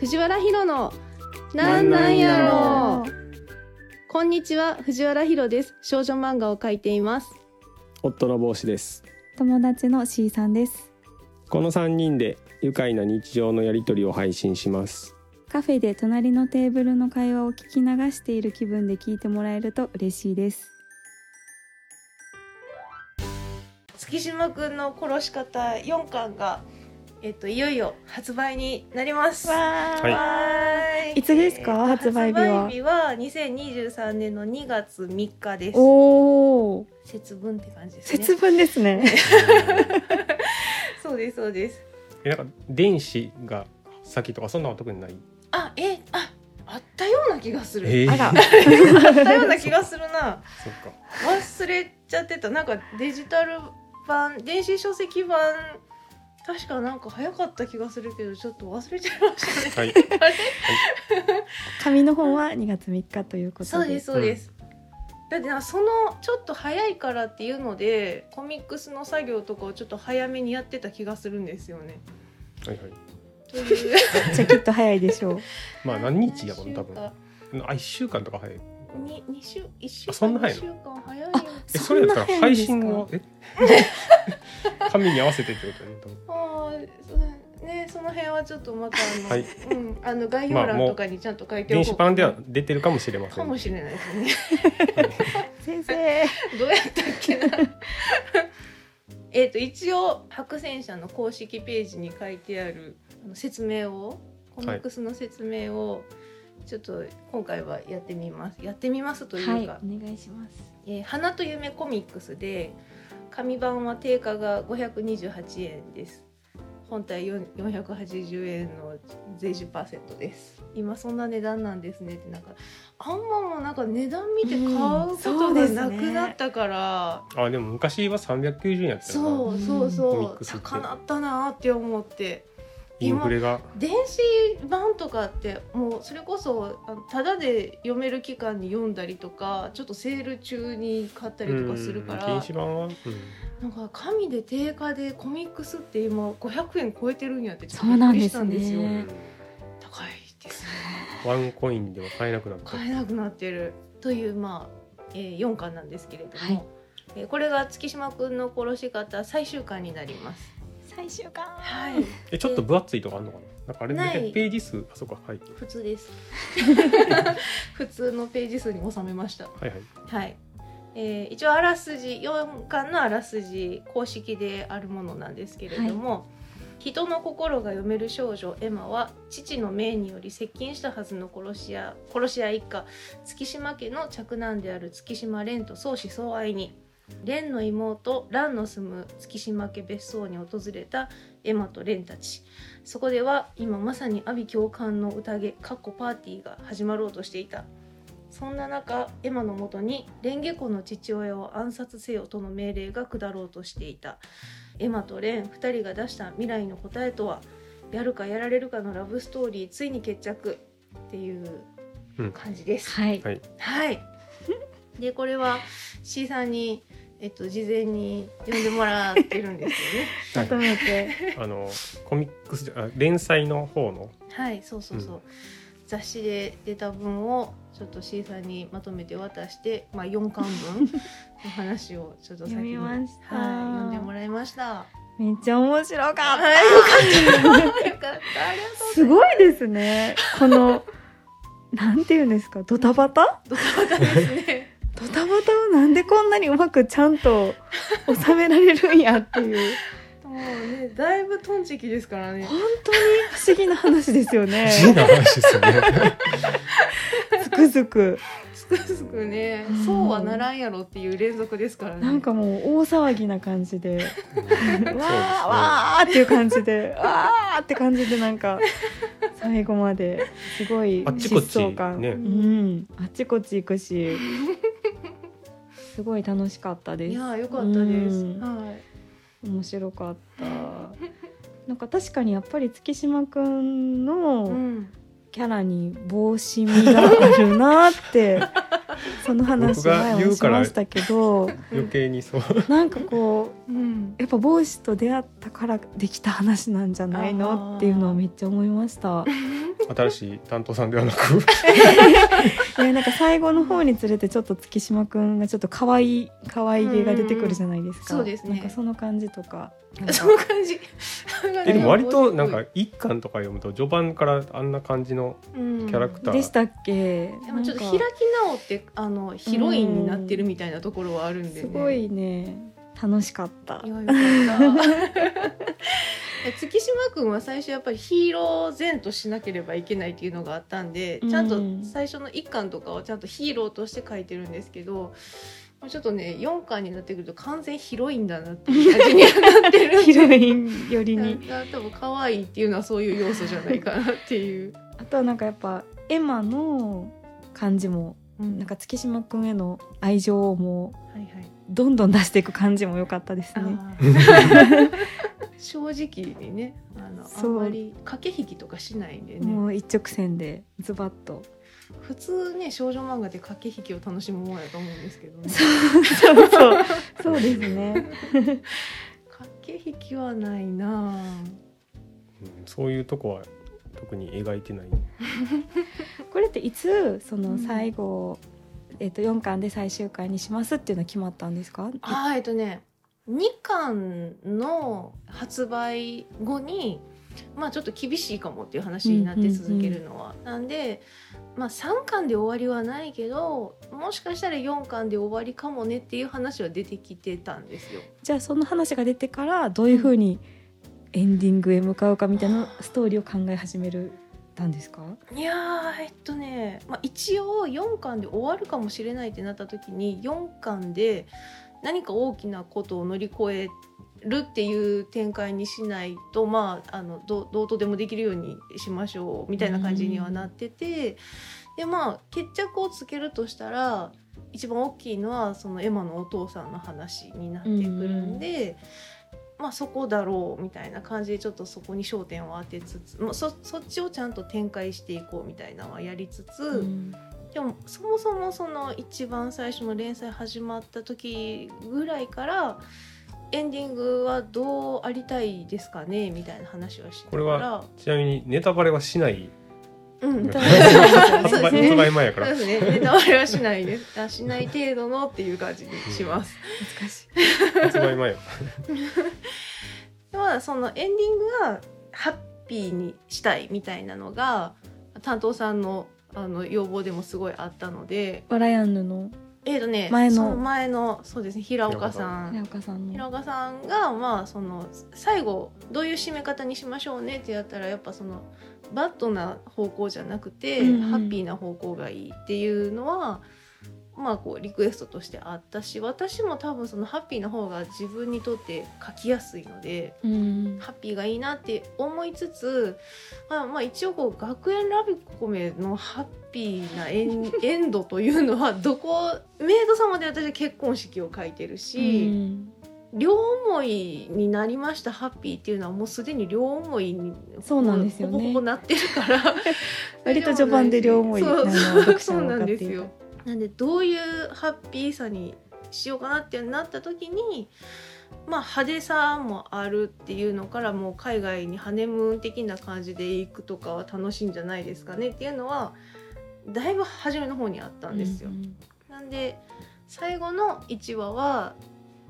藤原ひろのなんなんやろ。こんにちは藤原ひろです。少女漫画を描いています。夫の帽子です。友達の C さんです。この3人で愉快な日常のやりとりを配信します。カフェで隣のテーブルの会話を聞き流している気分で聞いてもらえると嬉しいです。月島くんの殺し方4巻がえっといよいよ発売になります。わはい。はい。いつですか？発売日は？発売日は2023年の2月3日です。おお節分って感じですね。節分ですね。そうですそうです。えなんか電子が先とかそんなのは特にない？あえああったような気がする、えー。あら。あったような気がするな。そっか。忘れちゃってた。なんかデジタル版電子書籍版確かなんか早かった気がするけどちょっと忘れちゃいましたね。はい。紙の本は2月3日ということで。そうですそうです、だってそのちょっと早いからっていうのでコミックスの作業とかをちょっと早めにやってた気がするんですよね。はいはい。という。じゃあきっと早いでしょう。まあ何日やもん多分。何あ一週間とか早いに二週一週間あそんな早いの？二週間早いよ。あえそれやったら配信をえ？紙に合わせてってことね多分。あーそうねその辺はちょっとまたあの、はい。うんあの概要まあもう欄とかにちゃんと書いておこう電子版では出てるかもしれませんかもしれないですね。先生。どうやったっけな？えっと一応白戦車の公式ページに書いてあるあの説明をコミックスの説明をちょっと今回はやってみます。やってみますというか、はいお願いします。えー花と夢コミックスで紙版は定価が528円です。本体4 480円の税10%です。今そんな値段なんですねってなんかあんまもうなんか値段見て買うことがなくなったから、あでも昔は390円やったよなそうそうそう。高なったなって思ってインフレが。電子版とかってもうそれこそあのタダで読める期間に読んだりとかちょっとセール中に買ったりとかするからうん。禁止版は、うんなんか紙で定価でコミックスって今500円超えてるんやってちょっとそうなんですびっくりしたんですよ。ね高いですね。ワンコインでは買えなくなった。買えなくなってる。というまあ、えー、4巻なんですけれども、はい。えーこれが月島くんの殺し方最終巻になります最終巻。はい。えちょっと分厚いとかあるのかな？なんかあれない。でページ数あそうかはい。普通です。普通のページ数に収めました。はいはい。はい、えー一応あらすじ4巻のあらすじ公式であるものなんですけれども、人の心が読める少女エマは父の命により接近したはずの殺し屋殺し屋一家月島家の嫡男である月島蓮と相思相愛に蓮の妹蘭の住む月島家別荘に訪れたエマと蓮たち。そこでは今まさに阿鼻教官の宴かっこパーティーが始まろうとしていた。そんな中エマのもとにレンゲ子の父親を暗殺せよとの命令が下ろうとしていた。エマとレン2人が出した未来の答えとはやるかやられるかのラブストーリーついに決着。っていううん。感じです、はい。はい。はい。でこれは C さんにえっと事前に読んでもらってるんですよね。まとめて。あのコミックスじゃあ連載の方の？はいそうそうそう、うん。雑誌で出た分をちょっと C さんにまとめて渡して、まあ、4巻分の話をちょっと先に。読みました。はい、読んでもらいました。めっちゃ面白かった。はい、よかった。よかった。ありがとうす。ごいですね。このなんていうんですか？ドタバタ？ございます。ですね。ドタバタをなんでこんなにうまくちゃんと収められるんやっていう。もうね、だいぶトンチキですからね。本当に不思議な話ですよね。不思議な話ですよね。つくづく。つくづくねうん、そうはならんやろっていう連続ですからね。なんかもう大騒ぎな感じで。わーわーっていう感じで。わーって感じでなんか最後まですごいあっちこっち疾走感。ね。うん、あっちこっち行くしすごい楽しかったですいやー、よかったです。うんはい。面白かったなんか確かにやっぱり月島くんのうん。キャラに帽子味があるなって その話前言うからもしましたけど余計にそう。なんかこううん。やっぱ帽子と出会ったからできた話なんじゃないのっていうのはめっちゃ思いました。新しい担当さんではなく。いやなんか最後の方につれてちょっと月島くんがちょっと可愛い可愛げが出てくるじゃないですか、うんうんそうですね。なんかその感じとかその感じ。えでも割となんか一巻とか読むと序盤からあんな感じのキキャラクター、でしたっけ？でもちょっと開き直ってあのヒロインになってるみたいなところはあるんで、ね、すごいね。楽しかった。いやよかった。え 月島君は最初やっぱりヒーロー前としなければいけないっていうのがあったんで、ちゃんと最初の1巻とかはちゃんとヒーローとして書いてるんですけどちょっとね4巻になってくると完全ヒロインだなっていう感じにはなってる ヒロイン寄りにだ多分可愛いっていうのはそういう要素じゃないかなっていう。あとはなんかやっぱエマの感じもうんなんか月島くんへの愛情をもうはいはいどんどん出していく感じも良かったですね。正直にねあのあんまり駆け引きとかしないんでねもう一直線でズバッと。普通ね少女漫画で駆け引きを楽しむものだと思うんですけどねそうそうそうですね。駆け引きはないなぁうんそういうとこは特に描いてないこれっていつそのうん最後、えっと4巻で最終回にしますっていうのは決まったんですか？あーえっとね2巻の発売後にまあちょっと厳しいかもっていう話になって続けるのは、なんでまあ3巻で終わりはないけどもしかしたら4巻で終わりかもねっていう話は出てきてたんですよ。じゃあその話が出てからどういうふうにエンディングへ向かうかみたいなストーリーを考え始めるたんですか？いやーえっとね、まあ、一応4巻で終わるかもしれないってなった時に4巻で何か大きなことを乗り越えるっていう展開にしないとまああのどどうとでもできるようにしましょうみたいな感じにはなっててでまあ決着をつけるとしたら一番大きいのはそのエマのお父さんの話になってくるんで。まあそこだろうみたいな感じでちょっとそこに焦点を当てつつもうそそっちをちゃんと展開していこうみたいなのはやりつつ、うんでもそもそもその一番最初の連載始まった時ぐらいからエンディングはどうありたいですかねみたいな話はしてたこれからはちなみにネタバレはしない。うん発売そうですね。発売前やから。そうですね。ネタバレはしないです。あしない程度のっていう感じにします。難しい。発売前やまあそのエンディングがハッピーにしたいみたいなのが担当さんのあの要望でもすごいあったので。バラヤンヌのえーとね前の。その前のそうですね平岡さん。平岡さんの。平岡さんがまあその最後どういう締め方にしましょうねってやったらやっぱそのバッドな方向じゃなくて、うんうん。ハッピーな方向がいいっていうのはまあこうリクエストとしてあったし私も多分そのハッピーな方が自分にとって書きやすいのでうん。ハッピーがいいなって思いつつ、まあ、まあ一応こう学園ラブコメのハッピーなエン エンドというのはどこメイド様で私は結婚式を書いてるし。うん。両思いになりましたハッピーっていうのはもうすでに両思いにそうなんですよね。ほぼほぼなってるから。割と序盤で両思いそうなの読者分かっていたんですよ。なんでどういうハッピーさにしようかなってなった時にまあ派手さもあるっていうのからもう海外にハネムーン的な感じで行くとかは楽しいんじゃないですかねっていうのはだいぶ初めの方にあったんですよ。うんなんで最後の1話はあ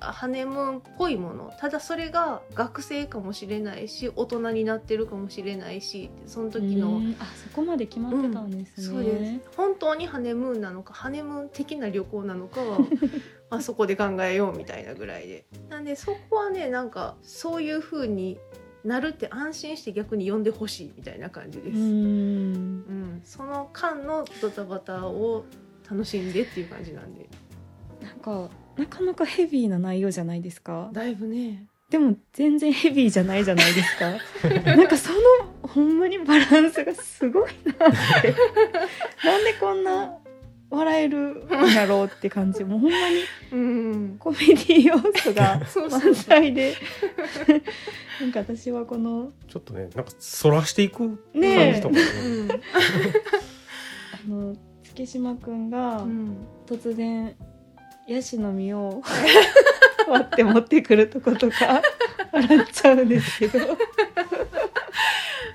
ハネムーンっぽいものただそれが学生かもしれないし大人になってるかもしれないしその時の、うん。あそこまで決まってたんですね。そうです本当にハネムーンなのかハネムーン的な旅行なのかは まあそこで考えようみたいなぐらいで。なんでそこはねなんかそういう風になるって安心して逆に読んでほしいみたいな感じです、ううんん。その間のドタバタを楽しんでっていう感じなんで。なんかなかなかヘビーな内容じゃないですか？だいぶねでも全然ヘビーじゃないじゃないですか？なんかそのほんまにバランスがすごいなって。なんでこんな笑えるんやろうって感じ。もうほんまにうんコメディ要素が満載で。なんか私はこのちょっとねなんか反らしていく感じとかねうん あの月島くんがうん突然ヤシの実を割って持ってくるとことか笑っちゃうんですけど。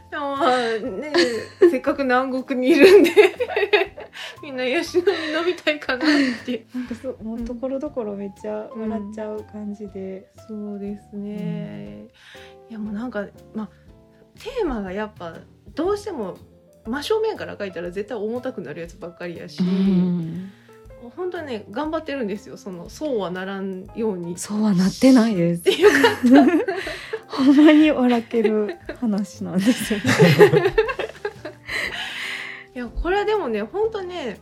でもまあね世界かく南国にいるんで みんなヤシの実飲みたいかなって。なんかそうもうところどころめっちゃ笑っちゃう感じで、そうですね、いやもうなんかまあテーマがやっぱどうしても真正面から書いたら絶対重たくなるやつばっかりやし、うん本当にね頑張ってるんですよ。そのそうはならんように。そうはなってないです。ほんまに笑ける話なんですよ。ね いやこれはでもね本当ね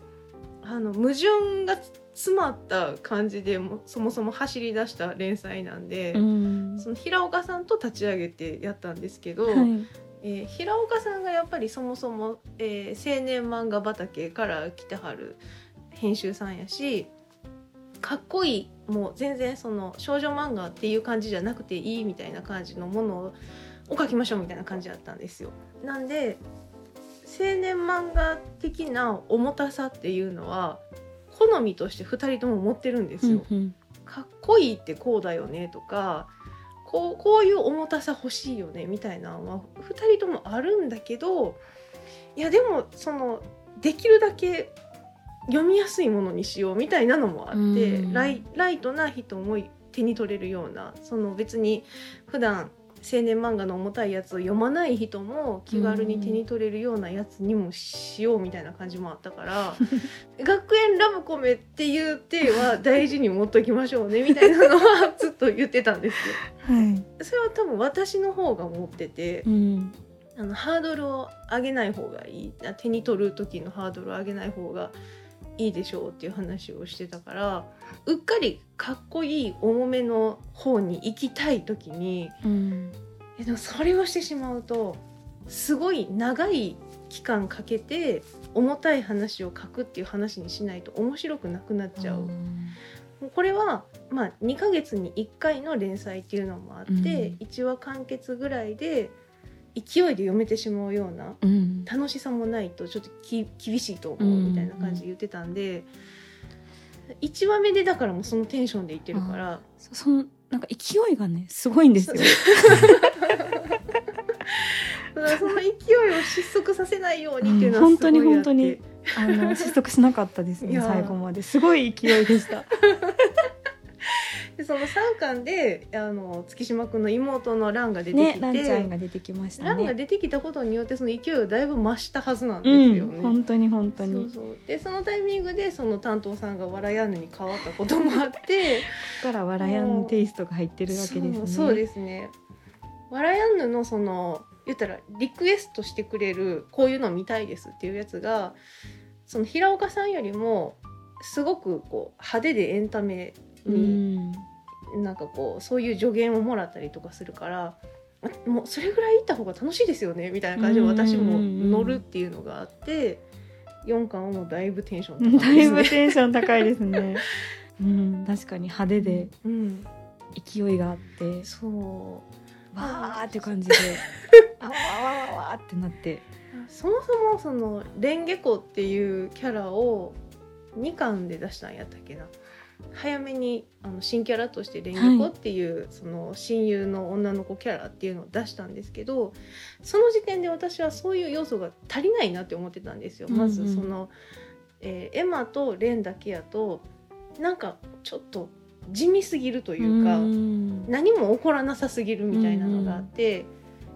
あの矛盾が詰まった感じでもそもそも走り出した連載なんで、うん。その平岡さんと立ち上げてやったんですけど、はい。えー平岡さんがやっぱりそもそも、えー青年漫画畑から来てはる編集さんやしかっこいいもう全然その少女漫画っていう感じじゃなくていいみたいな感じのものをを描きましょうみたいな感じだったんですよ。なんで青年漫画的な重たさっていうのは好みとして2人とも持ってるんですよ。うんかっこいいってこうだよねとかこうこういう重たさ欲しいよねみたいなのは2人ともあるんだけどいやでもそのできるだけ読みやすいものにしようみたいなのもあってうん。ライライトな人も手に取れるようなその別に普段青年漫画の重たいやつを読まない人も気軽に手に取れるようなやつにもしようみたいな感じもあったから 学園ラブコメっていう体は大事に持っときましょうねみたいなのはずっと言ってたんですよ。はい。それは多分私の方が持っててうん。あのハードルを上げない方がいい。手に取る時のハードルを上げない方がいいでしょうっていう話をしてたからうっかりかっこいい重めの方に行きたい時にうん。えでもそれをしてしまうとすごい長い期間かけて重たい話を書くっていう話にしないと面白くなくなっちゃう。もうこれは、まあ、2ヶ月に1回の連載っていうのもあって、うん。1話完結ぐらいで勢いで読めてしまうようなうん。楽しさもないとちょっとき厳しいと思うみたいな感じで言ってたんで、1話目でだからもうそのテンションで言ってるから、そそのなんか勢いがねすごいんですよ。その勢いを失速させないようにっていうのは本当に本当にあの失速しなかったですね最後まで。すごい勢いでした。でその3巻であの月島君の妹の蘭が出てきて、ねランちゃんが出てきましたランがね。出てきたことによってその勢いをだいぶ増したはずなんうですよね。ん本当に本当そうに。そうでそのタイミングでその担当さんが笑いアンヌに変わったこともあってだから笑いあんテイストが入ってるわけですね。そうですね笑いアンヌのその言ったらリクエストしてくれるこういうの見たいですっていうやつがその平岡さんよりもすごくこう派手でエンタメうに、ん。なんかこうそういう助言をもらったりとかするからあもうそれぐらい行った方が楽しいですよねみたいな感じで私も乗るっていうのがあって4巻はもうだいぶテンション高だいぶいですね。テンション高いですね。うん確かに派手でうん、勢いがあってそうわーって感じで あわわわわわってなって。そもそもそのレンゲコっていうキャラを2巻で出したんやったっけな早めにあの新キャラとしてレンゲコっていう、その親友の女の子キャラっていうのを出したんですけどその時点で私はそういう要素が足りないなって思ってたんですよ。まずうんうんその、えーエマとレンだけやとなんかちょっと地味すぎるというか。ん何も起こらなさすぎるみたいなのがあって、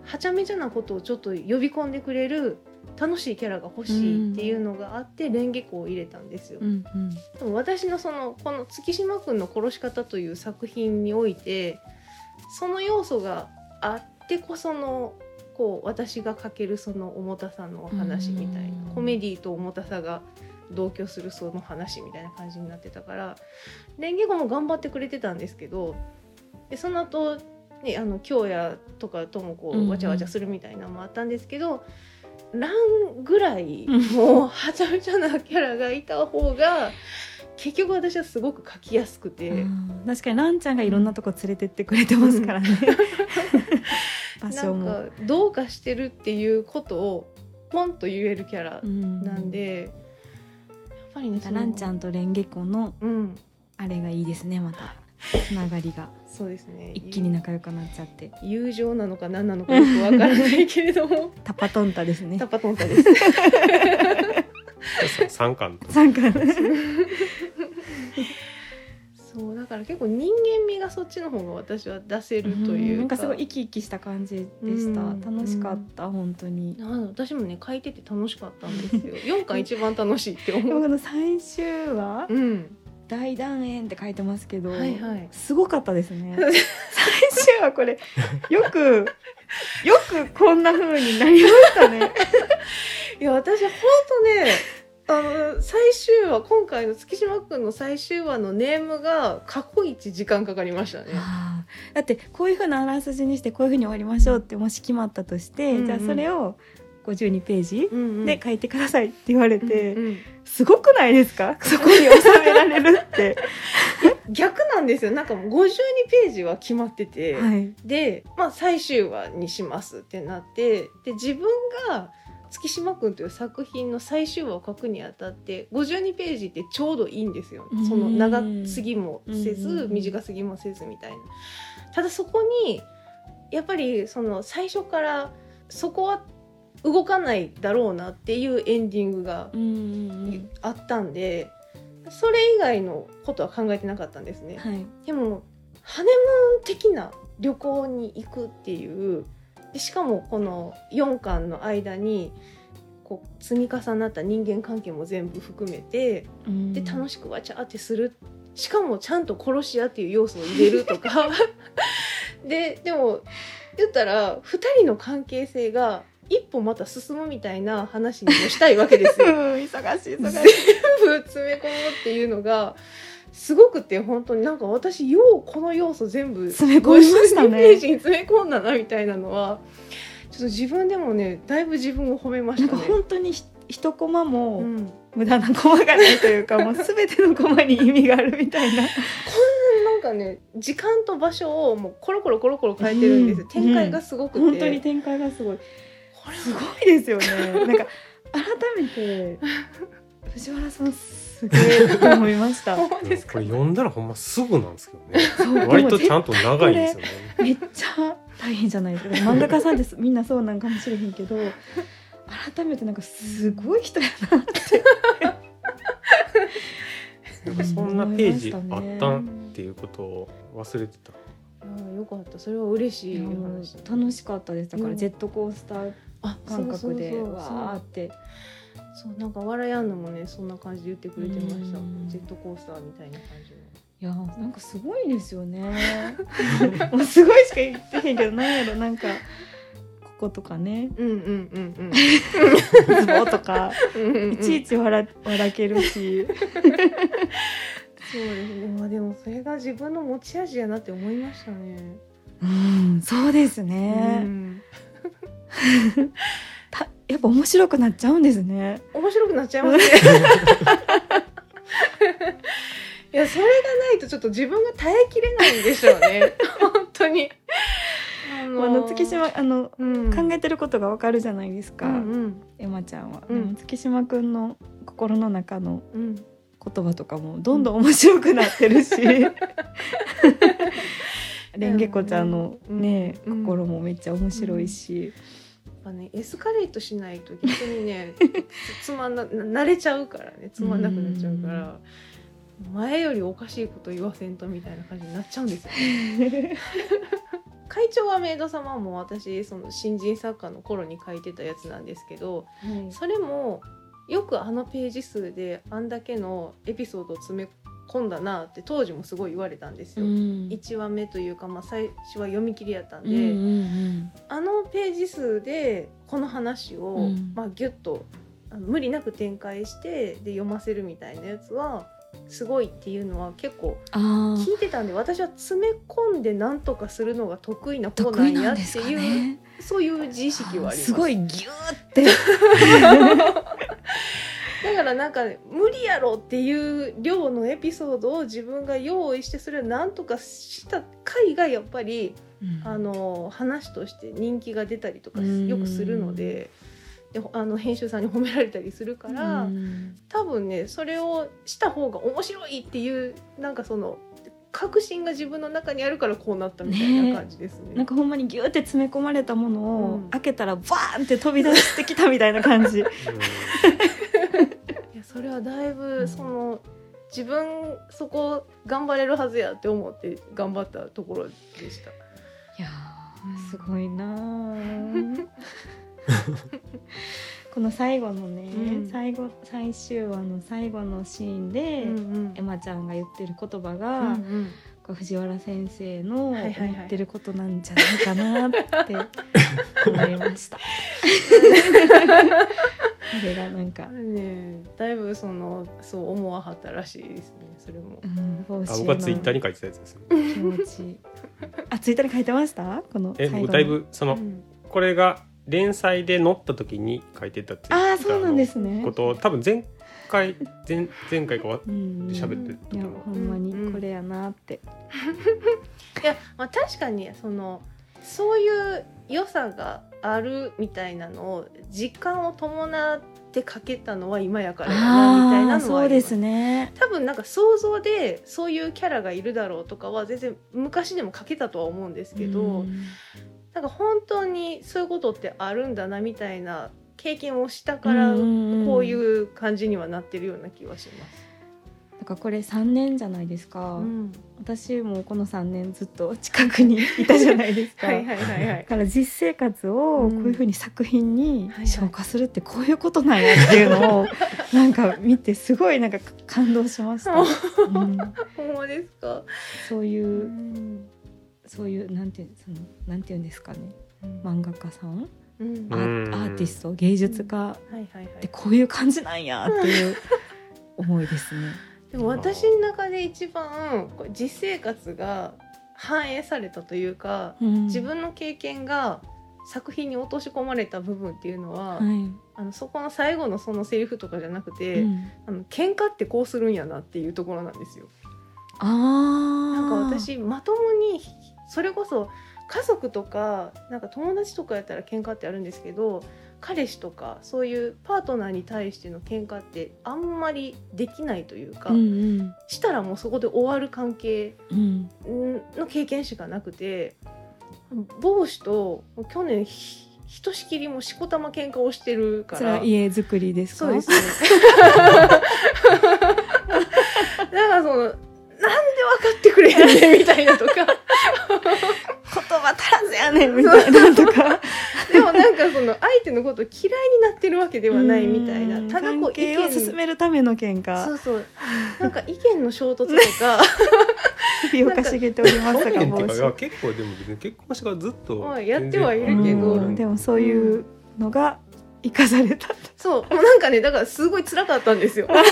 はちゃめちゃなことをちょっと呼び込んでくれる楽しいキャラが欲しいっていうのがあって、レンゲコを入れたんですよ。うんうん。でも私のそのこの月島くんの殺し方という作品においてその要素があってこそのこう私が書けるその重たさの話みたいなうん。コメディと重たさが同居するその話みたいな感じになってたからレンゲコも頑張ってくれてたんですけどでその後ねあの京也とかともこうんううん。わちゃわちゃするみたいなのもあったんですけど、ランぐらいうん。もうはちゃめちゃなキャラがいた方が結局私はすごく書きやすくて、うん。確かにランちゃんがいろんなとこ連れてってくれてますからね。場なん所も。かどうかしてるっていうことをポンと言えるキャラうんなん。で、やっぱりねランちゃんとレンゲコのうん。あれがいいですねまた。つながりが。そうですね。一気に仲良くなっちゃって。友情なのか何なのかよくわからないけれども。タパトンタですね。タパトンタです。三巻と。参加そうだから結構人間味がそっちの方が私は出せるというか。なんかすごい生き生きした感じでした、うん。楽しかった本当に。私もね書いてて楽しかったんですよ。4巻一番楽しいってでも思うこの最終話うん大団円って書いてますけど、はいはい。すごかったですね。最終話これよくよくこんな風になりましたね。いや私本当ねあの最終話今回の月島くんの最終話のネームが過去一時間かかりましたね。あ。ーだってこういう風なあらすじにしてこういう風に終わりましょうってもし決まったとして、うんうん。じゃあそれを52ページで書いてくださいって言われて、うんうん。すごくないですか？そこに収められるって。逆なんですよ。なんかもう52ページは決まってて、はい、で、まあ、最終話にしますってなってで自分が月島くんという作品の最終話を書くにあたって52ページってちょうどいいんですよ。うん。その長すぎもせうんず短すぎもせずみたいな。ただそこにやっぱりその最初からそこは動かないだろうなっていうエンディングがうんうんあったんで、それ以外のことは考えてなかったんですね。はい、でもハネムーン的な旅行に行くっていうでしかもこの4巻の間にこう積み重なった人間関係も全部含めてで楽ししくわちゃーってする。しかもちゃんと殺し屋っていう要素を入れるとか。ででも言ったら2人の関係性が一歩また進むみたいな話にもしたいわけですよ。忙しい忙しい。全部詰め込むっていうのがすごくて本当になんか私ようこの要素全部詰め込みましたね52ページに詰め込んだなみたいなのはちょっと自分でもねだいぶ自分を褒めましたね。本当にひ一コマもうん、無駄なコマがないというか、もうすべてのコマに意味があるみたいな。なんかね時間と場所をもうコロコロコロコロ変えてるんですよ、うん展開がすごくて、本当に展開がすごい。すごいですよね。なんか改めて藤原さんすげえと思いました。そうですか？これ読んだらほんますぐなんですけどね割とちゃんと長いんですよねめっちゃ大変じゃないですか。漫画家さんですみんなそうなんかもしれへんけど、改めてなんかすごい人やなって。なんかそんなページあったんっていうことを忘れてたあよかったそれは嬉しい楽しかったです。だからうんジェットコースターあ感覚でわーって。そうなんか笑いやんのもねそんな感じで言ってくれてましたうんジェットコースターみたいな感じの。いやなんかすごいですよね。もうすごいしか言ってへんけどなんやろなんかこことかねうんうんうんズボとかうんうんうん。いちいち笑笑けるし。そうですね。まあでもそれが自分の持ち味やなって思いましたね。うんそうですうね。んた やっぱ面白くなっちゃうんですね。面白くなっちゃいますね。いやそれがないとちょっと自分が耐えきれないんでしょうね。本当に。ああの月島あのうん、考えてることがわかるじゃないですか、うんエマちゃんは。うん月島くんの心の中のうんうん。言葉とかもどんどん面白くなってるし。レンゲコちゃんのね、うん心もめっちゃ面白いし、やっぱねエスカレートしないと逆にね つつまんなな慣れちゃうからねつまんなくなっちゃうから。前よりおかしいこと言わせんとみたいな感じになっちゃうんですよ、ね。会長はメイド様も私その新人作家の頃に書いてたやつなんですけどそれもよくあのページ数であんだけのエピソードを詰め込んだなって当時もすごい言われたんですよ。うん1話目というか、まあ、最初は読み切りやったんで、うんうんあのページ数でこの話を、うんまあ、ギュッとあの無理なく展開してで読ませるみたいなやつはすごいっていうのは結構聞いてたんで私は詰め込んで何とかするのが得意な方なんやっていう、ね。そういう自意識はあります。すごいギューって。だからなんか無理やろっていう量のエピソードを自分が用意してそれを何とかした回がやっぱりあの話として人気が出たりとかうん。よくするのでであの編集さんに褒められたりするから、うん。多分ねそれをした方が面白いっていうなんかその確信が自分の中にあるからこうなったみたいな感じですね。なんかほんまにギューって詰め込まれたものを、うん。開けたらバーンって飛び出してきたみたいな感じ それはだいぶその自分そこ頑張れるはずやって思って頑張ったところでした。いやーすごいなー。この最後のね、うん。最後最終話の最後のシーンで、うんエマちゃんが言ってる言葉が、うんうん。藤原先生のはいはいはい。思ってることなんじゃないかなって思いました。あれがなんか、ねだいぶそのそう思わはったらしいですねそれもう。ん、報あ酬僕はツイッターに書いてたやつですね。気持ちいい。あ、ツイッターに書いてました？このえだいぶそのうんこれが連載で載った時に書いてたってああ、そうなんですねこ。とを多分前回前前回かはうん喋ってる時いやのほんまにこれやなって。いやまあ確かにそのそういう良さがあるみたいなのを実感を伴って書けたのは今やからやなみたいなのはそうですね。多分なんか想像でそういうキャラがいるだろうとかは全然昔でも書けたとは思うんですけど、うんなんか本当にそういうことってあるんだなみたいな経験をしたからこういう感じにはなってるような気はします。なんかこれ3年じゃないですか、うん。私もこの3年ずっと近くにいたじゃないですか。はいはいはいはい。だから実生活をこういうふうに作品に消化するってこういうことなんやっていうのを なんか見てすごいなんか感動しました、うん、ほんまですか。そういううん。そういうなんていうそのなんていうんですかね。漫画家さん？うん。アうん。ーアーティスト？芸術家？って。こういう感じなんやっていう思いですね。でも私の中で一番実生活が反映されたというか、自分の経験が作品に落とし込まれた部分っていうのは、はい。あのそこの最後のそのセリフとかじゃなくて、うん。あの喧嘩ってこうするんやなっていうところなんですよ。あなんーか私まともにそれこそ家族とかなんか友達とかやったら喧嘩ってあるんですけど彼氏とかそういうパートナーに対しての喧嘩ってあんまりできないというか、うんしたらもうそこで終わる関係うんうんの経験しかなくて帽子と去年ひひとしきりもしこたま喧嘩をしてるから。それは家作りですか？そうです。ね だからそのなんで分かってくれへんねんみたいなとか 言葉足らずやねんみたいなとか。でもなんかその相手のことを嫌いになってるわけではないみたいな。うん。ただこう意関係を進見めるための喧嘩。そうそう。なんか意見の衝突とか。首をかしげておりますが。去年っていうかいや帽子結構でも結婚してからずっとまあやってはいるけど。うん。でもそういうのが生かされた。そう。もうなんかねだからすごい辛かったんですよ。なんか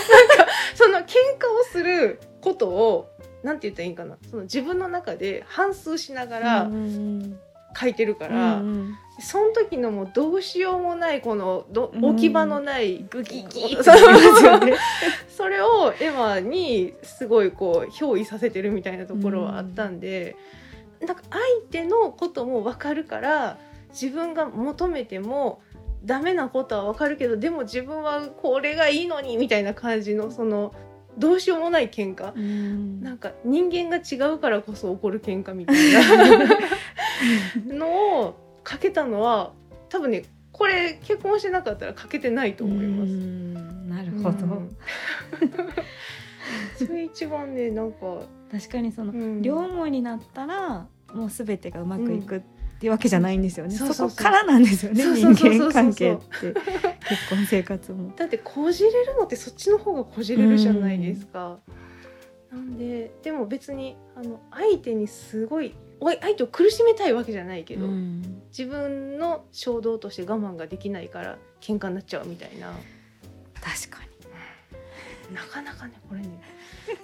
その喧嘩をすることをなんて言ったらいいんかな？その自分の中で反芻しながらうん書いてるか、からうんその時のもうどうしようもないこのど置き場のないグギギってなりますよね。それをエマにすごいこう憑依させてるみたいなところはあったんで、なんか相手のことも分かるから自分が求めてもダメなことは分かるけどでも自分はこれがいいのにみたいな感じのそのどうしようもない喧嘩。うん。なんか人間が違うからこそ起こる喧嘩みたいな。のをかけたのは多分ねこれ結婚してなかったらかけてないと思います。うん。なるほど、うん。それ一番ねなんか、確かにそのうん。両思いになったらもうすべてがうまくいくっていうわけじゃないんですよね、そこからなんですよね人間関係って。結婚生活も。だってこじれるのってそっちの方がこじれるじゃないですか。なんででも別にあの相手にすごいおい相手を苦しめたいわけじゃないけど、うん。自分の衝動として我慢ができないから喧嘩になっちゃうみたいな。確かに。なかなかねこれね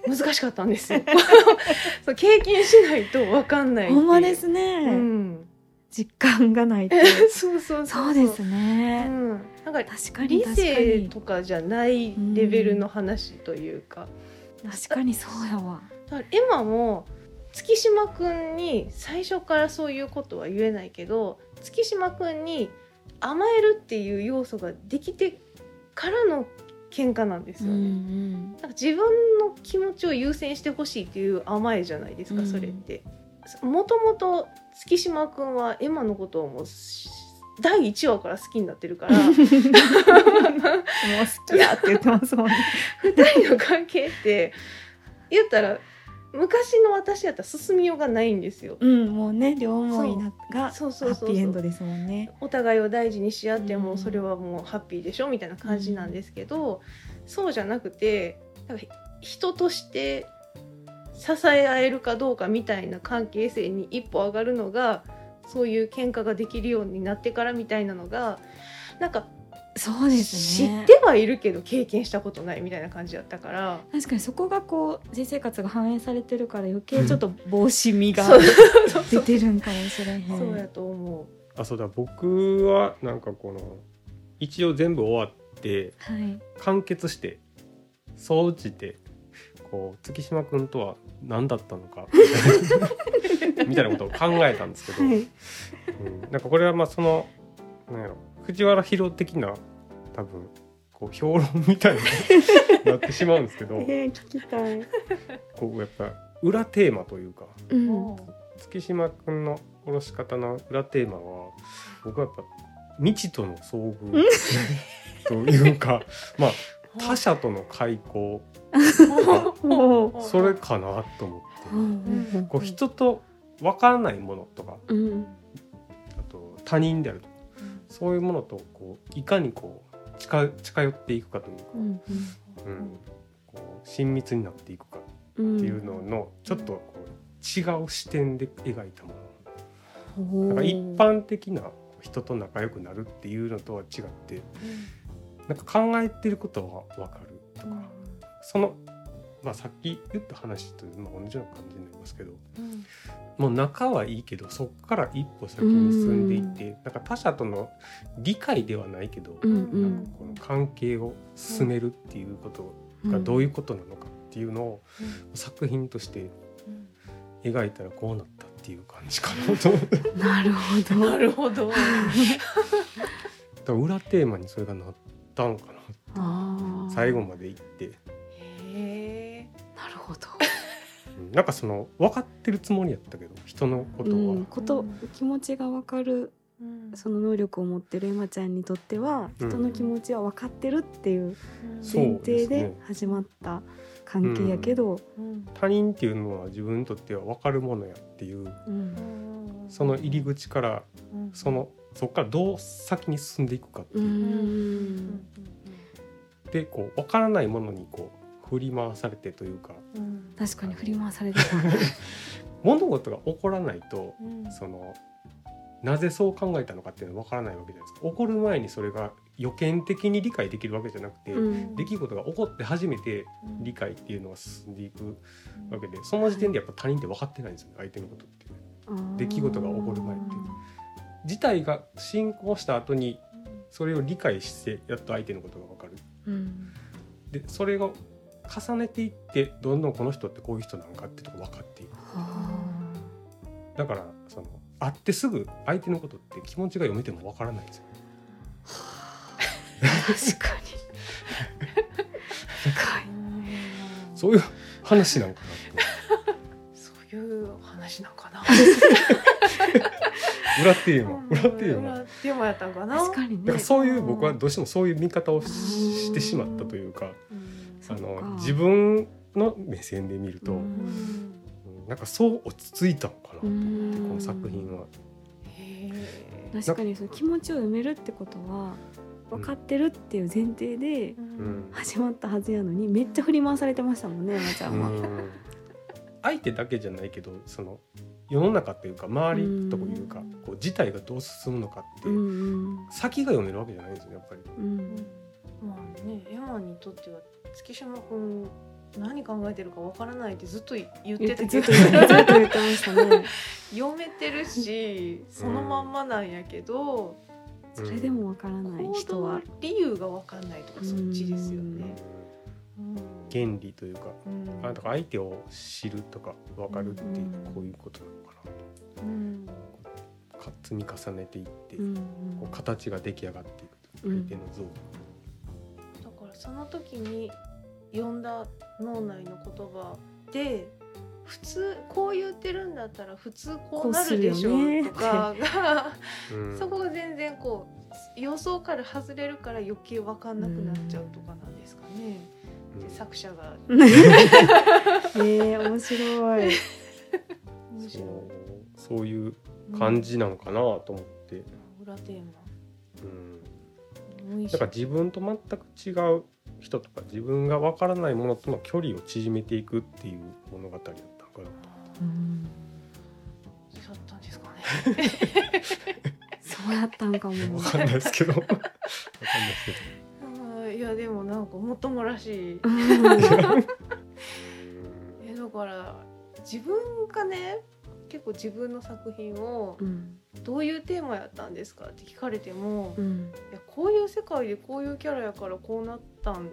難しかったんですよ。そう経験しないと分かんないいう。ほんまですね、うん、実感がないと そうそうそうですうね、ん、なんか確かに理性とかじゃないレベルの話というか、確かにそうやわ。だからエマも月島くんに最初からそういうことは言えないけど月島くんに甘えるっていう要素ができてからの喧嘩なんですうんうよね。ん。なんか自分の気持ちを優先してほしいっていう甘えじゃないですか、うん。それって。もともと月島くんはエマのことをもうし第1話から好きになってるから もう好きやって言ってますもんね。二人の関係って言ったら昔の私やったら進みようがないんですよ。うん、もうね、両思いながハッピーエンドですもんね。お互いを大事にし合ってうんもそれはもうハッピーでしょみたいな感じなんですけど、そうじゃなくて人として支え合えるかどうかみたいな関係性に一歩上がるのがそういう喧嘩ができるようになってからみたいなのがなんかそうです知ね。ってはいるけど経験したことないみたいな感じだったから。確かにそこがこう人生活が反映されてるから余計ちょっと帽子味がそうそうそう出てるんかもしれへん。そうやと思あそうだ僕はなんかこの一応全部終わってはい。完結して総じてこう月島君とは何だったのか みたいなことを考えたんですけど、はい。うん、なんかこれはまあそのなんやろ藤原弘的な多分こう評論みたいに なってしまうんですけどえー、聞きたい。こうやっぱ裏テーマというかうう。ん。月島君の殺し方の裏テーマは僕はやっぱ未知との遭遇というか まあ他者との開口。それかなと思ってうんこう人と分からないものとかうん。あと他人であるとそういうものとこういかにこう近近寄っていくかというか、うん。うん、こう親密になっていくかうん。っていうののちょっとこう違う視点で描いたもののなんか一般的な人と仲良くなるっていうのとは違ってなんか考えてることは分かるとかその、まあ、さっき言った話とまあ同じような感じになりますけどもう仲はいいけどそこから一歩先に進んでいってなんか他者との理解ではないけど、うんうなんかん。この関係を進めるっていうことがどういうことなのかっていうのを作品として描いたらこうなったっていう感じかなと。なるほど。なるほど。裏テーマにそれがなったのかな。最後まで行って、へえ。なるほど。うんなんかその分かってるつもりやったけど人のことは、うん、ことうん気持ちがわかるその能力を持ってるエマちゃんにとってはうん。人の気持ちは分かってるっていうそう前提で始まった関係やけど、他人っていうのは自分にとっては分かるものやっていううん。その入り口からそのそこからどう先に進んでいくかってう。いう、ん。でこう分からないものにこう振り回されてというか。確かに振り回されてた。物事が起こらないとそのなぜそう考えたのかっていうのは分からないわけじゃないですか。起こる前にそれが予見的に理解できるわけじゃなくて、うん。出来事が起こって初めて理解っていうのが進んでいくわけでその時点でやっぱ他人って分かってないんですよね相手のことって。出来事が起こる前っていう。事態が進行した後にそれを理解してやっと相手のことが分かる。うん。でそれが重ねていってどんどんこの人ってこういう人なのかっていうとこ分かっていく。はだからその会ってすぐ相手のことって気持ちが読めても分からないんですよ。あ確かに。そういう話なんかなそういう話なんかな。って裏テーマ裏テーマ裏テーマやったんかな。確かにねだから。そういう 僕はどうしてもそういう見方をししてしまったというか。あその自分の目線で見ると、ううん。うんなんかそう落ち着いたのかなとう思ってん。この作品は。へ確かにその気持ちを読めるってことは分かってるっていう前提で始まったはずやのにめっちゃ振り回されてましたもんねエマちゃんは。うん。相手だけじゃないけどその世の中っていうか周りというかうん。こう事態がどう進むのかって、先が読めるわけじゃないんですよやっぱり。うん。まあね、エマにとっては月島君何考えてるかわからないってずっと言ってたてけどずっと言ってずっと言ってましたね。読めてるしそのまんまなんやけど、それでもわからない人は。理由がわかんないとかそっちですよね。うん。原理というかうん。あとか相手を知るとか分かるっていううんこういうことなのかな。うん。積み重ねていって、うんこう形が出来上がっていくとうん。相手の像だからその時に読んだ脳内の言葉で普通こう言ってるんだったら普通こうなるでしょこうとかがうん。そこが全然こう予想から外れるから余計分かんなくなっちゃうとかなんですかね。うん。で作者が。えー、面白い。面そ白うそういう感じなのかなと思って、い裏テーマ。うん、無意識だから自分と全く違う人とか自分が分からないものとの距離を縮めていくっていう物語だったのかなうんだったんですかね。そうやったんかも。分かんないですけど分かんないですけうんいやでもなんかもっともらしい。うん えだから自分がね結構自分の作品をうんどういうテーマやったんですかって聞かれても、いうんやこういう世界でこういうキャラやからこうなったん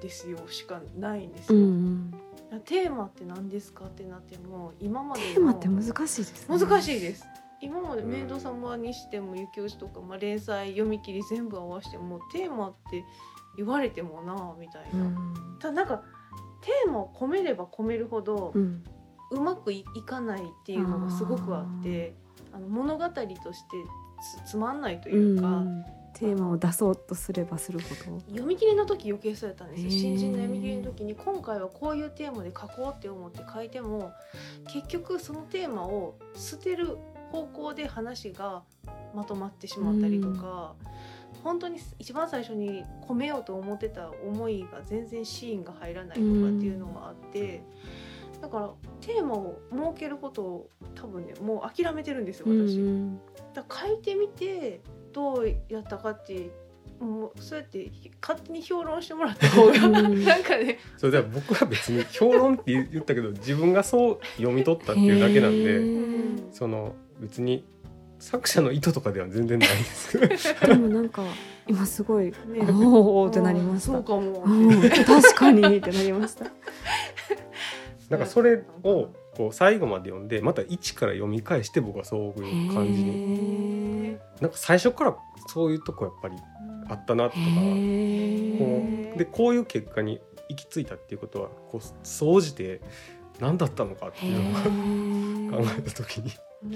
ですよしかないんですうよ。んいやテーマって何ですかってなっても今までテーマって難しいですね。難しいです。今までうんメイド様にしても雪落ちとか、まあ、連載読み切り全部合わせてもテーマって言われてもなみたいな。うんただなんかテーマを込めれば込めるほどうんうまくいいかないっていうのがすごくあってあの物語としてつつまんないというか、うん。テーマを出そうとすればするほど。読み切りの時余計そうやったんですよ。新人の読み切りの時に今回はこういうテーマで書こうって思って書いても結局そのテーマを捨てる方向で話がまとまってしまったりとか、本当に一番最初に込めようと思ってた思いが全然シーンが入らないとかっていうのがあって。だからテーマを設けることを多分ねもう諦めてるんですよ私。うん。だから書いてみてどうやったかってもうそうやって勝手に評論してもらった方がうん なんかね。どそれでは僕は別に評論って言ったけど自分がそう読み取ったっていうだけなんへでー。その別に作者の意図とかでは全然ないですでもなんか今すごいね。おおってなりました。そう。かも、うん。確かにってなりました。なんかそれをこう最後まで読んでまた一から読み返して僕はそういう感じに。に。なんか最初からそういうとこやっぱりあったなとかこへうでこういう結果に行き着いたっていうことはこう総じて何だったのかっていうのを考えた時に。うん。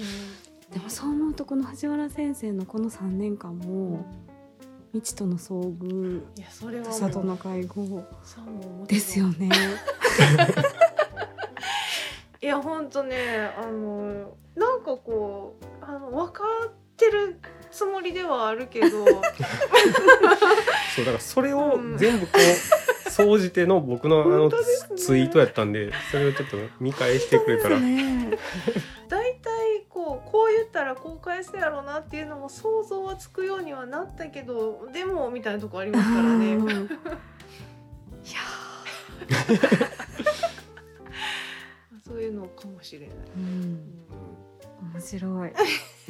でもそう思うとこの藤原先生のこの3年間も未知との遭遇いやそれはもう里の会合ですよね。いやほんとねあのなんかこうあの分かってるつもりではあるけど。そうだからそれを全部こう総じての僕のあのね。ツイートやったんでそれをちょっと見返してくれたら。大体こうこう言ったらこう返すやろうなっていうのも想像はつくようにはなったけどでもみたいなとこありますからね。うん。いや そういうのかもしれない。面白い。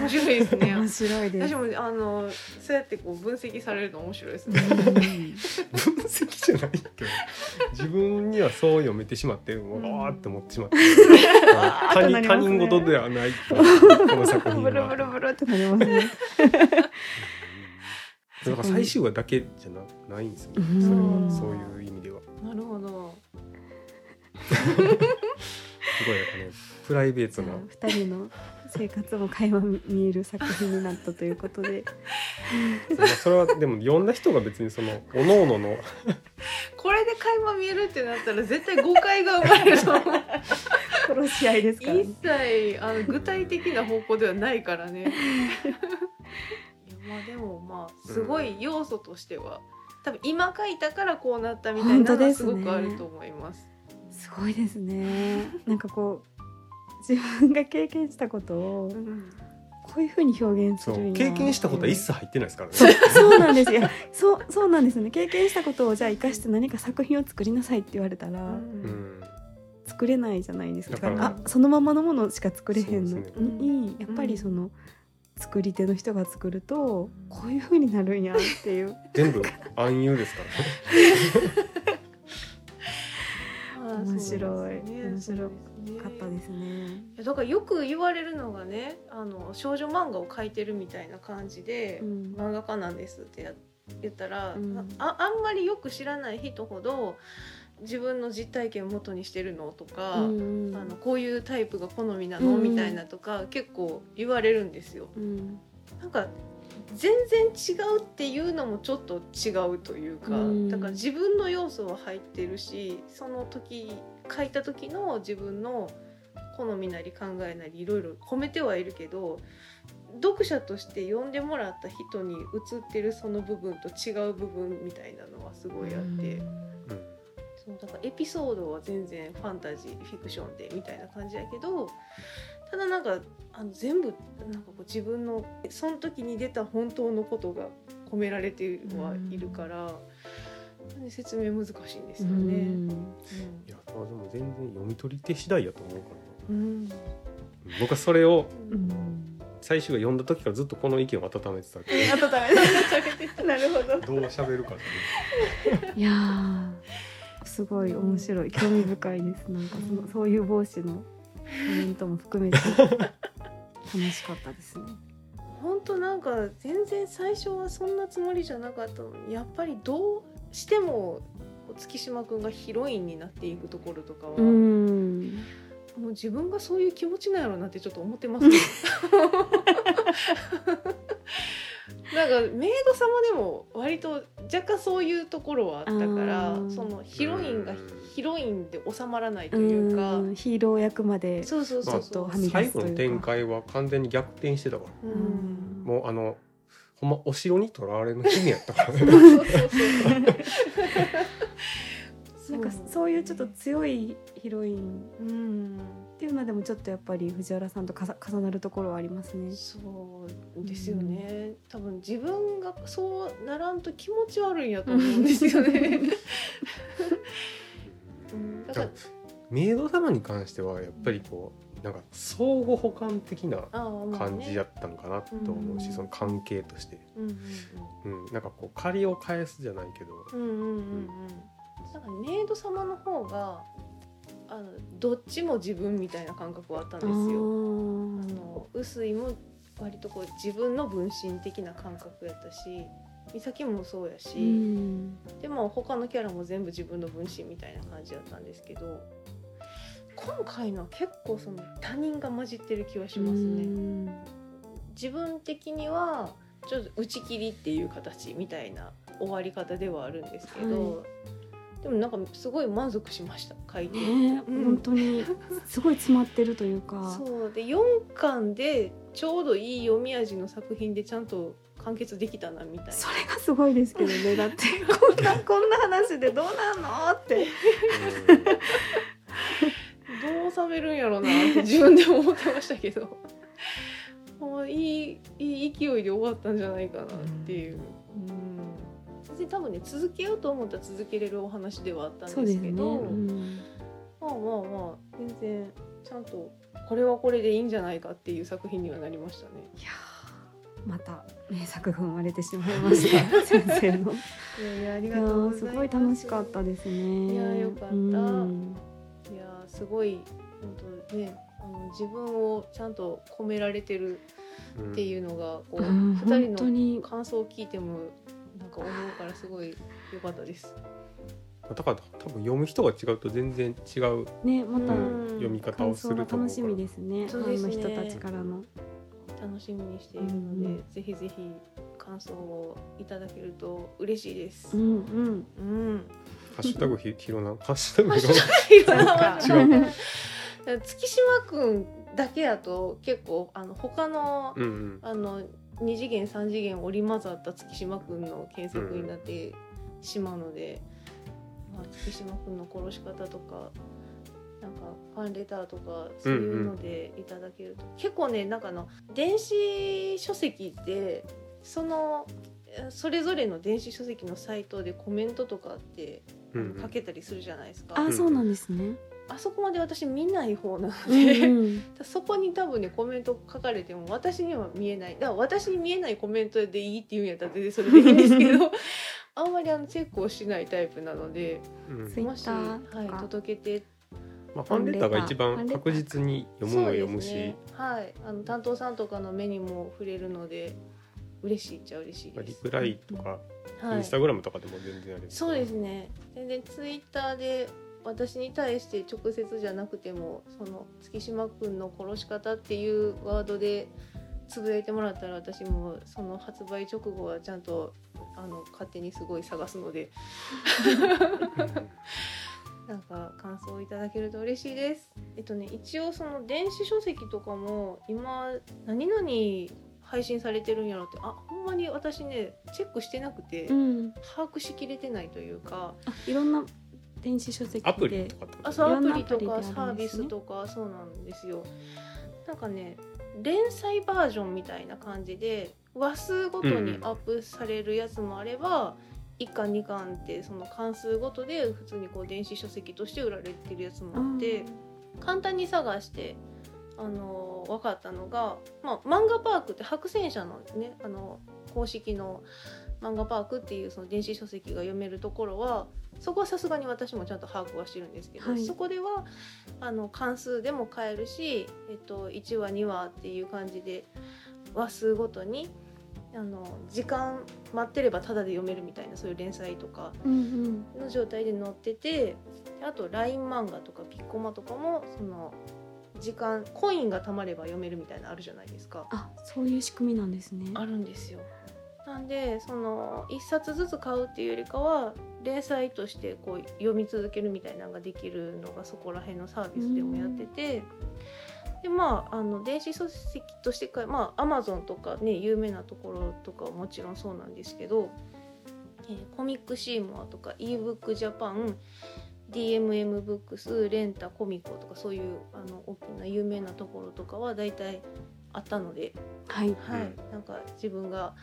面白いですね。面白いです私。もあのそうやってこう分析されるの面白いですね。うん分析じゃないけど自分にはそう読めてしまってわーって思ってしまって 他人事ではないとこの作品ブルブはルブルってなりますね。だから最終話だけじゃなないんですよねうんそれはそういう意味ではなるほど。すごいあのプライベートな二人の生活も垣間見える作品になったということで。まあそれはでも読んだ人が別にその各々のこれで垣間見えるってなったら絶対誤解が生まれると思う。殺し合いですからね一。切あの具体的な方向ではないからね。いやまあでもまあすごい要素としては、多分今書いたからこうなったみたいなのがすごくあると思います。すごいですね。なんかこう自分が経験したことをうんこういう風に表現するんや経験したことは一切入ってないですからねそうそうなんですよ。そうそうなんですね。経験したことをじゃあ生かして何か作品を作りなさいって言われたら、うん作れないじゃないですか。あそのままのものしか作れへんのに、やっぱりその作り手の人が作るとこういう風になるんやっていう。全部暗喩ですからねまあ 面白い。ね。面白かったですね。いやだからよく言われるのがねあの少女漫画を描いてるみたいな感じで、うん。漫画家なんですってや言ったら、うん。ああんまりよく知らない人ほど自分の実体験を元にしてるのとか、うん。あのこういうタイプが好みなの、うん。みたいなとか結構言われるんですよ。うん。なんか全然違うっていうのもちょっと違うというか、うん。だから自分の要素は入ってるしその時書いた時の自分の好みなり考えなりいろいろ込めてはいるけど読者として読んでもらった人に映ってるその部分と違う部分みたいなのはすごいあって、うん。そうだからエピソードは全然ファンタジーフィクションでみたいな感じやけどただなんかあの全部なんかこう自分のその時に出た本当のことが込められてはいるから、説明難しいんですよね。うん。いやでも全然読み取り手次第やと思うからうん。僕はそれをうん。最終が読んだ時からずっとこの意見を温めてたけ。あとダメだなるほど。どどう喋るかっていやーすごい面白い。興味深いです。なんかそのそういう帽子のコメントも含めて。楽しかったですね。本当なんか全然最初はそんなつもりじゃなかったのにやっぱりどうしても月島くんがヒロインになっていくところとかは、うん。もう自分がそういう気持ちなんやろうなってちょっと思ってます。ね なんかメイド様でも割と若干そういうところはあったからそのヒロインがうん。ヒロインで収まらないというか。うんヒーロー役までちょっとはみ出最すというか。後の展開は完全に逆転してたから。うん。もうあのほんまお城にとらわれの姫やったから そうそうそう。なんかそういうちょっと強いヒロイン。うんっていうのでもちょっとやっぱり藤原さんと重なるところはありますね。そうですよね、多分自分がそうならんと気持ち悪いんやと思うんですよね。うん、だからメイド様に関してはやっぱりこうなんか相互補完的な感じやったのかなと思うし、うんその関係として、うんうんうん、なんかこう借りを返すじゃないけど、うんうんうんうん。うん。なんかメイド様の方があのどっちも自分みたいな感覚はあったんですよ。あの臼井も割とこう自分の分身的な感覚やったし美咲もそうやし、うんでも他のキャラも全部自分の分身みたいな感じだったんですけど今回のは結構その他人が混じってる気はしますね。自分的にはちょっと打ち切りっていう形みたいな終わり方ではあるんですけど、でもなんかすごい満足しました書いて。ねうん本当にすごい詰まってるというか。そうで4巻でちょうどいい読み味の作品でちゃんと完結できたなみたいな。それがすごいですけどね だってこんなこんな話でどうなんのってどう収めるんやろうなって自分でも思ってましたけど もういいいい勢いで終わったんじゃないかなっていう。うん別に多分ね続けようと思ったら続けれるお話ではあったんですけどうん。まあまあまあ全然ちゃんとこれはこれでいいんじゃないかっていう作品にはなりましたね。いやーまた名作が生まれてしまいました。先生の。いやいやありがとうす。ごい楽しかったですね。いやよかった。うん。いやーすごい本当ねあの自分をちゃんと込められてるうんっていうのがこう、うん。人の感想を聞いてもなんか思うからすごい良かったです。だから多分読む人が違うと全然違うねまたうん読み方を感すると思うから楽しみですね。フそうですねァンの人たちからの。楽しみにしているので、うんぜひぜひ感想をいただけると嬉しいです。ううん。んうん。うん。ハッシュタグひひろなハッシュタグひろな月島くんだけやと結構あの他の、うんうんあの2次元3次元織り交ざった月島くんの検索になってしまうので、まあ、月島くんの殺し方とかなんかファンレターとかそういうのでいただけると、結構ねなんかあの電子書籍ってそのえそれぞれの電子書籍のサイトでコメントとかってうんうん書けたりするじゃないですか、あそうなんですね。あそこまで私見ない方なのうで、んうん。そこに多分ねコメント書かれても私には見えない。だから私に見えないコメントでいいっていうんやったら全然それでいいんですけど あんまりあのチェックをしないタイプなのでうん。もし、はい、届けて。まあ、ファンレターが一番確実に読むのは読むし、ね。はい。あの担当さんとかの目にも触れるので嬉しいっちゃ嬉しい。リプライとか、はい。インスタグラムとかでも全然あれですそうですね。全然ツイッターで私に対して直接じゃなくてもその月島くんの殺し方っていうワードでつぶやいてもらったら私もその発売直後はちゃんとあの勝手にすごい探すので。なんか感想をいただけると嬉しいです。えっとね一応その電子書籍とかも今何々配信されてるんやろってあほんまに私ねチェックしてなくて、うん、把握しきれてないというか。あいろんな電子書籍で。アプリとかってこと？あそうアプリとかサービスとかそうなんですよ。なんかね連載バージョンみたいな感じで話数ごとにアップされるやつもあれば、1巻2巻ってその関数ごとで普通にこう電子書籍として売られてるやつもあって簡単に探してあの分かったのが、まあ、漫画パークって白戦車のねあの公式の漫画パークっていうその電子書籍が読めるところはそこはさすがに私もちゃんと把握はしてるんですけど、はいそこではあの関数でも買えるし、えっと、1話2話っていう感じで話数ごとにあの時間待ってればタダで読めるみたいなそういう連載とかうんうんの状態で載っててあと LINE 漫画とかピッコマとかもその時間コインが貯まれば読めるみたいなのあるじゃないですか。あそういう仕組みなんですねあるんですよ。なんでその1冊ずつ買うっていうよりかは連載としてこう読み続けるみたいなのができるのがそこら辺のサービスでもやってて。でまあ、あの電子書籍としてかまあアマゾンとかね有名なところとかはもちろんそうなんですけど、えーコミックシーモアとか ebook ジャパン DMM ブックスレンタコミコとかそういうあの大きな有名なところとかは大体あったのではいはい、なんか自分が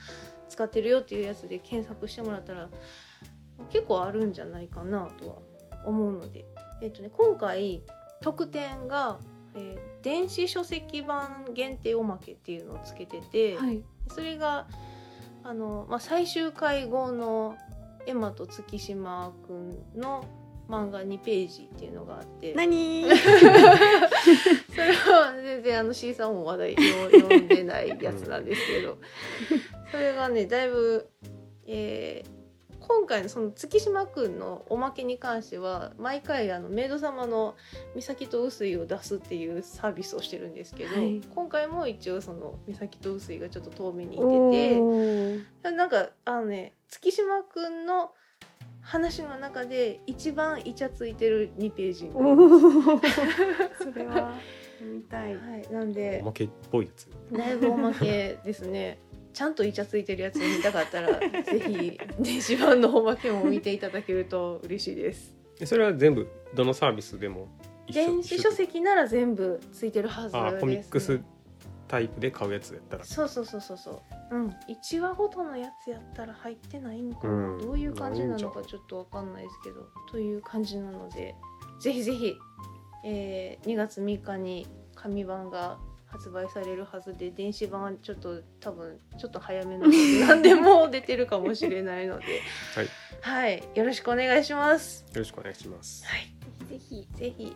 使ってるよっていうやつで検索してもらったら結構あるんじゃないかなとは思うので、えっとね、今回特典が、えー電子書籍版限定おまけっていうのをつけてて、はい。それがあの、まあ、最終回後のエマと月島くんの漫画2ページっていうのがあって。何？それは全然あの C さんもまだ読んでないやつなんですけど。それがねだいぶ、えー今回のその月島くんのおまけに関しては毎回あのメイド様の美咲と臼井を出すっていうサービスをしてるんですけど、はい。今回も一応その美咲と臼井がちょっと遠目にいおててー。なんかあのね月島くんの話の中で一番イチャついてる2ページ それは見たい。はい、なんでおまけっぽいやつ。だいぶおまけですね。ちゃんとイチャついてるやつを見たかったら、ぜひ電子版のおまけも見ていただけると嬉しいです。でそれは全部どのサービスでも電子書籍なら全部ついてるはずです、ね。あコミックスタイプで買うやつやったら。そうそうそうそうそう。うん、1話ごとのやつやったら入ってないんかな、うん。どういう感じなのかちょっとわかんないですけど。という感じなのでぜひぜひ、えー2月3日に紙版が発売されるはずで電子版はちょっと多分ちょっと早めの 何でも出てるかもしれないので。はい。はい、よろしくお願いします。よろしくお願いします。はい、ぜひぜひ。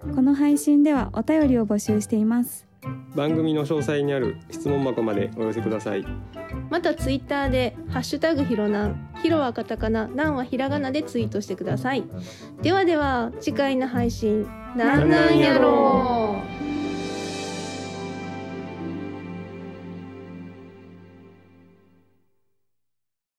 この配信ではお便りを募集しています番組の詳細にある質問箱までお寄せください。またツイッターでハッシュタグひろなん。ひろはカタカナ。なんはひらがなでツイートしてください。ではでは次回の配信なんなんやろう。